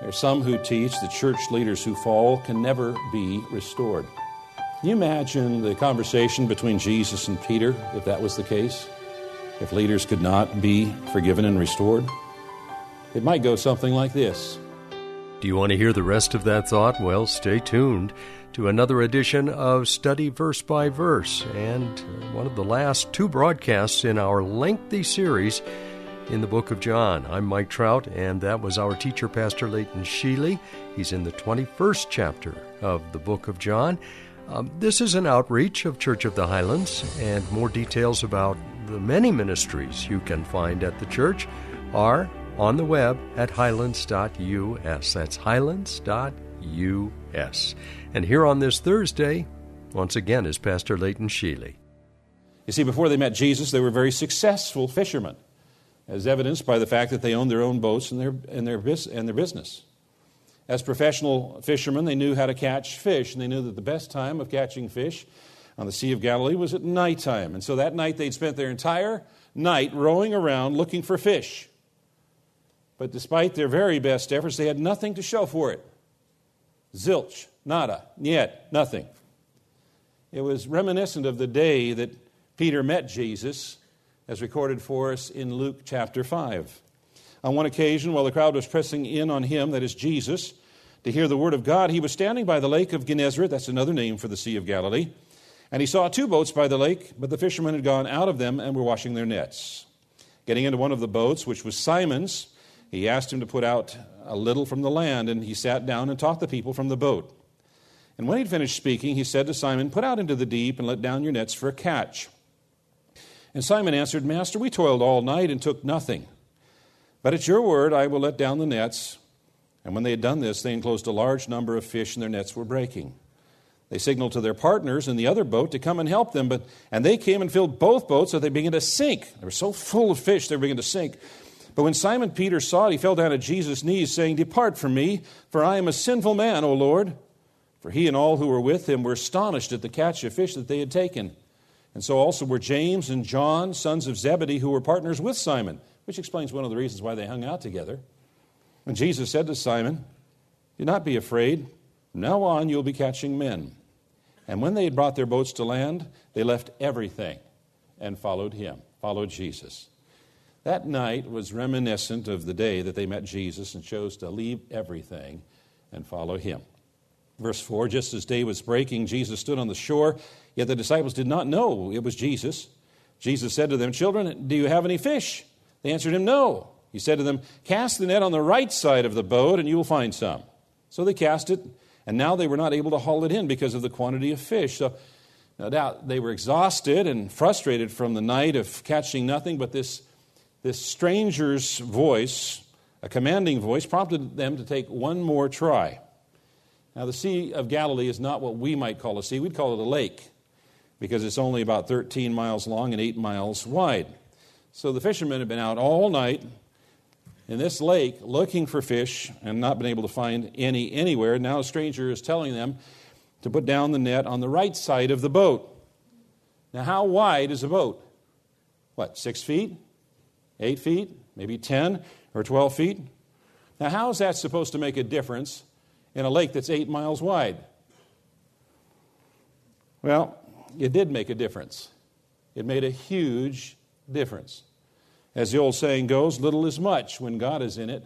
There are some who teach that church leaders who fall can never be restored. Can you imagine the conversation between Jesus and Peter if that was the case? If leaders could not be forgiven and restored? It might go something like this. Do you want to hear the rest of that thought? Well, stay tuned to another edition of Study Verse by Verse and uh, one of the last two broadcasts in our lengthy series in the book of John. I'm Mike Trout, and that was our teacher, Pastor Leighton Sheely. He's in the 21st chapter of the book of John. Um, this is an outreach of Church of the Highlands, and more details about the many ministries you can find at the church are on the web at highlands.us. That's highlands.us. And here on this Thursday, once again, is Pastor Leighton Sheely. You see, before they met Jesus, they were very successful fishermen as evidenced by the fact that they owned their own boats and their, and their, and their business. As professional fishermen, they knew how to catch fish, and they knew that the best time of catching fish on the Sea of Galilee was at nighttime. And so that night they'd spent their entire night rowing around looking for fish. But despite their very best efforts, they had nothing to show for it. Zilch, nada, yet, nothing. It was reminiscent of the day that Peter met Jesus as recorded for us in Luke chapter 5. On one occasion, while the crowd was pressing in on him, that is Jesus, to hear the word of God, he was standing by the lake of Gennesaret, that's another name for the Sea of Galilee, and he saw two boats by the lake, but the fishermen had gone out of them and were washing their nets. Getting into one of the boats, which was Simon's, he asked him to put out a little from the land, and he sat down and taught the people from the boat. And when he'd finished speaking, he said to Simon, Put out into the deep and let down your nets for a catch. And Simon answered, Master, we toiled all night and took nothing. But at your word I will let down the nets. And when they had done this, they enclosed a large number of fish, and their nets were breaking. They signaled to their partners in the other boat to come and help them, but and they came and filled both boats so they began to sink. They were so full of fish they began to sink. But when Simon Peter saw it, he fell down at Jesus' knees, saying, Depart from me, for I am a sinful man, O Lord. For he and all who were with him were astonished at the catch of fish that they had taken. And so also were James and John, sons of Zebedee, who were partners with Simon, which explains one of the reasons why they hung out together. And Jesus said to Simon, Do not be afraid. From now on, you'll be catching men. And when they had brought their boats to land, they left everything and followed him, followed Jesus. That night was reminiscent of the day that they met Jesus and chose to leave everything and follow him. Verse 4 Just as day was breaking, Jesus stood on the shore, yet the disciples did not know it was Jesus. Jesus said to them, Children, do you have any fish? They answered him, No. He said to them, Cast the net on the right side of the boat, and you will find some. So they cast it, and now they were not able to haul it in because of the quantity of fish. So, no doubt, they were exhausted and frustrated from the night of catching nothing, but this, this stranger's voice, a commanding voice, prompted them to take one more try. Now, the Sea of Galilee is not what we might call a sea. We'd call it a lake because it's only about 13 miles long and 8 miles wide. So the fishermen have been out all night in this lake looking for fish and not been able to find any anywhere. Now a stranger is telling them to put down the net on the right side of the boat. Now, how wide is a boat? What, six feet? Eight feet? Maybe 10 or 12 feet? Now, how is that supposed to make a difference in a lake that's eight miles wide? Well, it did make a difference. It made a huge difference. As the old saying goes, little is much when God is in it.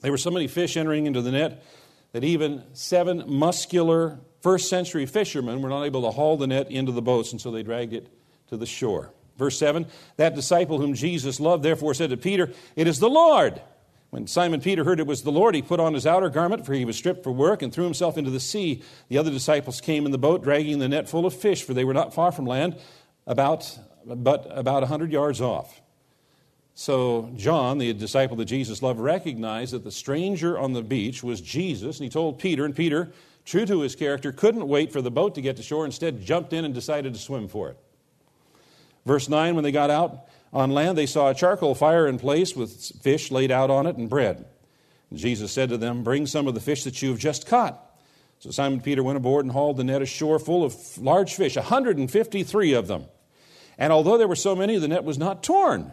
There were so many fish entering into the net that even seven muscular first century fishermen were not able to haul the net into the boats, and so they dragged it to the shore. Verse 7 That disciple whom Jesus loved therefore said to Peter, It is the Lord. When Simon Peter heard it was the Lord, he put on his outer garment, for he was stripped for work, and threw himself into the sea. The other disciples came in the boat, dragging the net full of fish, for they were not far from land, about, but about a hundred yards off. So, John, the disciple that Jesus loved, recognized that the stranger on the beach was Jesus, and he told Peter, and Peter, true to his character, couldn't wait for the boat to get to shore, instead, jumped in and decided to swim for it. Verse 9 When they got out on land, they saw a charcoal fire in place with fish laid out on it and bread. And Jesus said to them, Bring some of the fish that you have just caught. So Simon Peter went aboard and hauled the net ashore full of large fish, 153 of them. And although there were so many, the net was not torn.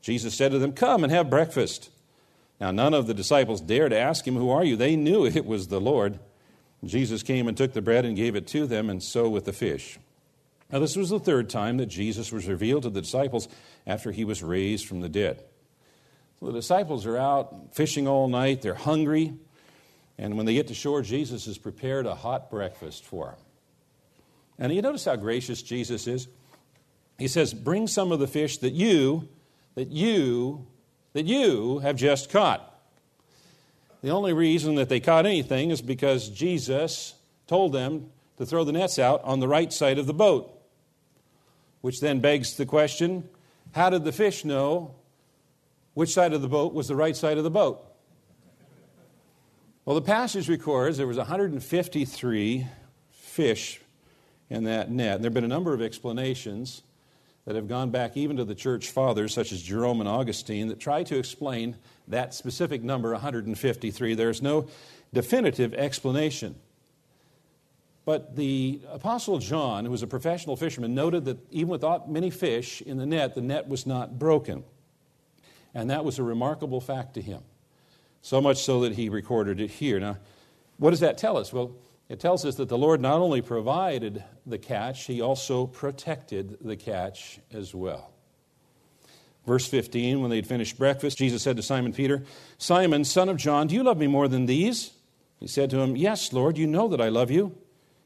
Jesus said to them, Come and have breakfast. Now, none of the disciples dared ask him, Who are you? They knew it was the Lord. Jesus came and took the bread and gave it to them, and so with the fish. Now, this was the third time that Jesus was revealed to the disciples after he was raised from the dead. So the disciples are out fishing all night, they're hungry, and when they get to shore, Jesus has prepared a hot breakfast for them. And you notice how gracious Jesus is? He says, Bring some of the fish that you, that you, that you have just caught. The only reason that they caught anything is because Jesus told them to throw the nets out on the right side of the boat. Which then begs the question how did the fish know which side of the boat was the right side of the boat? Well, the passage records there was 153 fish in that net. And There have been a number of explanations that have gone back even to the church fathers, such as Jerome and Augustine, that try to explain that specific number, 153. There's no definitive explanation. But the Apostle John, who was a professional fisherman, noted that even without many fish in the net, the net was not broken. And that was a remarkable fact to him. So much so that he recorded it here. Now, what does that tell us? Well, it tells us that the Lord not only provided the catch, he also protected the catch as well. Verse 15, when they'd finished breakfast, Jesus said to Simon Peter, Simon, son of John, do you love me more than these? He said to him, Yes, Lord, you know that I love you.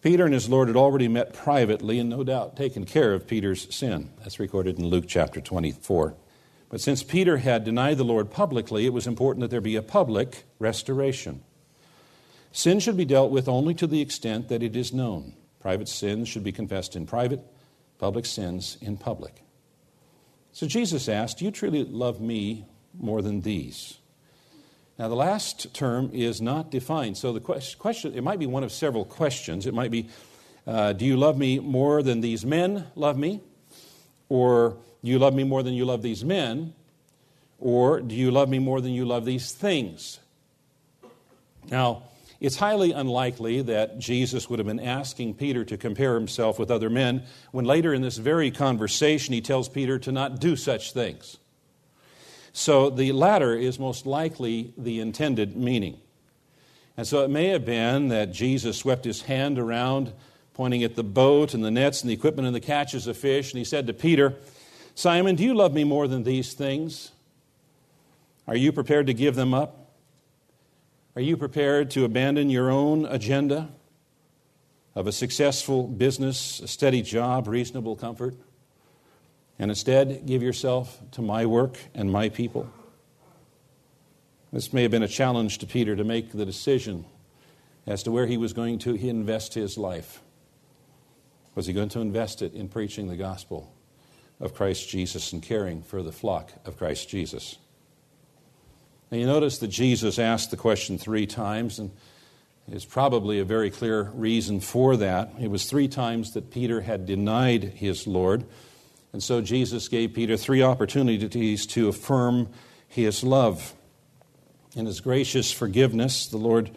Peter and his Lord had already met privately and no doubt taken care of Peter's sin. That's recorded in Luke chapter 24. But since Peter had denied the Lord publicly, it was important that there be a public restoration. Sin should be dealt with only to the extent that it is known. Private sins should be confessed in private, public sins in public. So Jesus asked, Do you truly love me more than these? Now, the last term is not defined. So the question, it might be one of several questions. It might be, uh, Do you love me more than these men love me? Or do you love me more than you love these men? Or do you love me more than you love these things? Now, it's highly unlikely that Jesus would have been asking Peter to compare himself with other men when later in this very conversation he tells Peter to not do such things. So the latter is most likely the intended meaning. And so it may have been that Jesus swept his hand around, pointing at the boat and the nets and the equipment and the catches of fish, and he said to Peter, Simon, do you love me more than these things? Are you prepared to give them up? Are you prepared to abandon your own agenda of a successful business, a steady job, reasonable comfort, and instead give yourself to my work and my people? This may have been a challenge to Peter to make the decision as to where he was going to invest his life. Was he going to invest it in preaching the gospel of Christ Jesus and caring for the flock of Christ Jesus? Now, you notice that Jesus asked the question three times, and there's probably a very clear reason for that. It was three times that Peter had denied his Lord. And so Jesus gave Peter three opportunities to affirm his love. In his gracious forgiveness, the Lord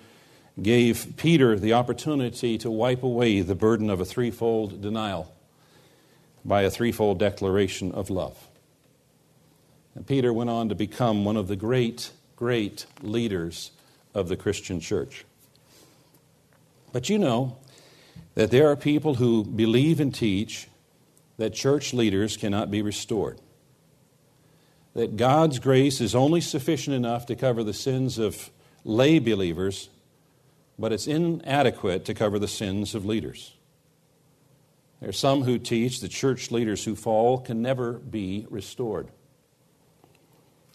gave Peter the opportunity to wipe away the burden of a threefold denial by a threefold declaration of love. And Peter went on to become one of the great great leaders of the Christian church. But you know that there are people who believe and teach that church leaders cannot be restored. that God's grace is only sufficient enough to cover the sins of lay believers, but it's inadequate to cover the sins of leaders. There are some who teach that church leaders who fall can never be restored.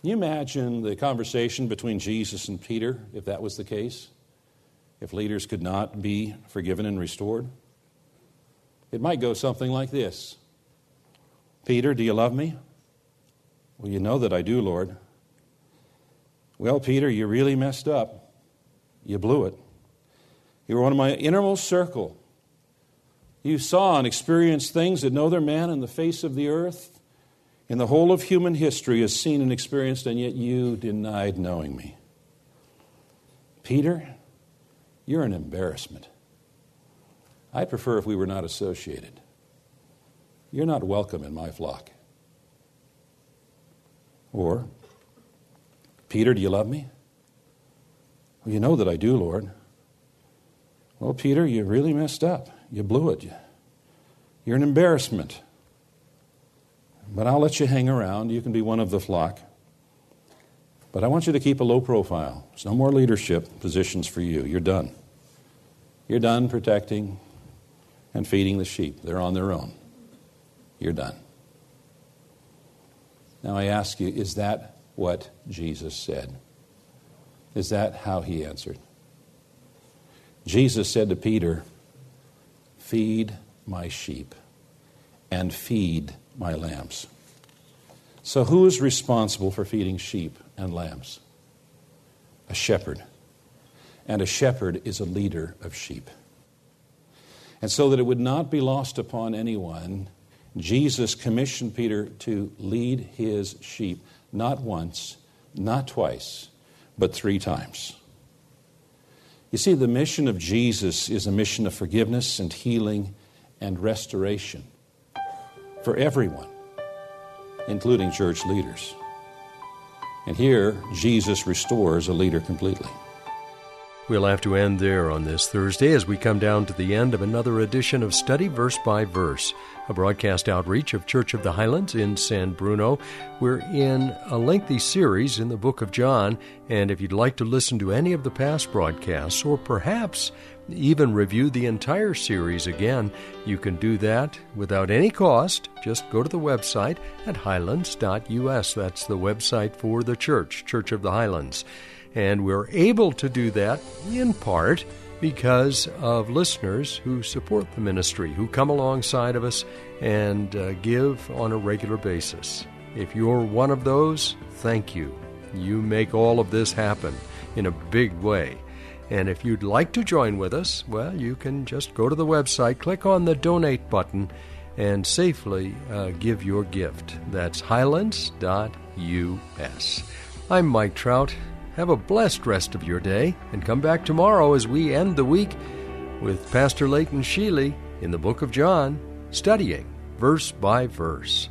Can you imagine the conversation between Jesus and Peter if that was the case? If leaders could not be forgiven and restored? It might go something like this Peter, do you love me? Well, you know that I do, Lord. Well, Peter, you really messed up. You blew it. You were one of my innermost circle. You saw and experienced things that no other man in the face of the earth, in the whole of human history, has seen and experienced, and yet you denied knowing me. Peter, you're an embarrassment. I'd prefer if we were not associated. You're not welcome in my flock. Or, Peter, do you love me? Well, you know that I do, Lord. Well, Peter, you really messed up. You blew it. You're an embarrassment. But I'll let you hang around. You can be one of the flock. But I want you to keep a low profile. There's no more leadership positions for you. You're done. You're done protecting and feeding the sheep. They're on their own. You're done. Now I ask you, is that what Jesus said? Is that how he answered? Jesus said to Peter, Feed my sheep and feed my lambs. So, who is responsible for feeding sheep and lambs? A shepherd. And a shepherd is a leader of sheep. And so that it would not be lost upon anyone, Jesus commissioned Peter to lead his sheep, not once, not twice, but three times. You see, the mission of Jesus is a mission of forgiveness and healing and restoration for everyone, including church leaders. And here, Jesus restores a leader completely. We'll have to end there on this Thursday as we come down to the end of another edition of Study Verse by Verse, a broadcast outreach of Church of the Highlands in San Bruno. We're in a lengthy series in the book of John, and if you'd like to listen to any of the past broadcasts, or perhaps even review the entire series again, you can do that without any cost. Just go to the website at highlands.us. That's the website for the church, Church of the Highlands. And we're able to do that in part because of listeners who support the ministry, who come alongside of us and uh, give on a regular basis. If you're one of those, thank you. You make all of this happen in a big way. And if you'd like to join with us, well, you can just go to the website, click on the donate button, and safely uh, give your gift. That's highlands.us. I'm Mike Trout. Have a blessed rest of your day and come back tomorrow as we end the week with Pastor Leighton Sheely in the book of John, studying verse by verse.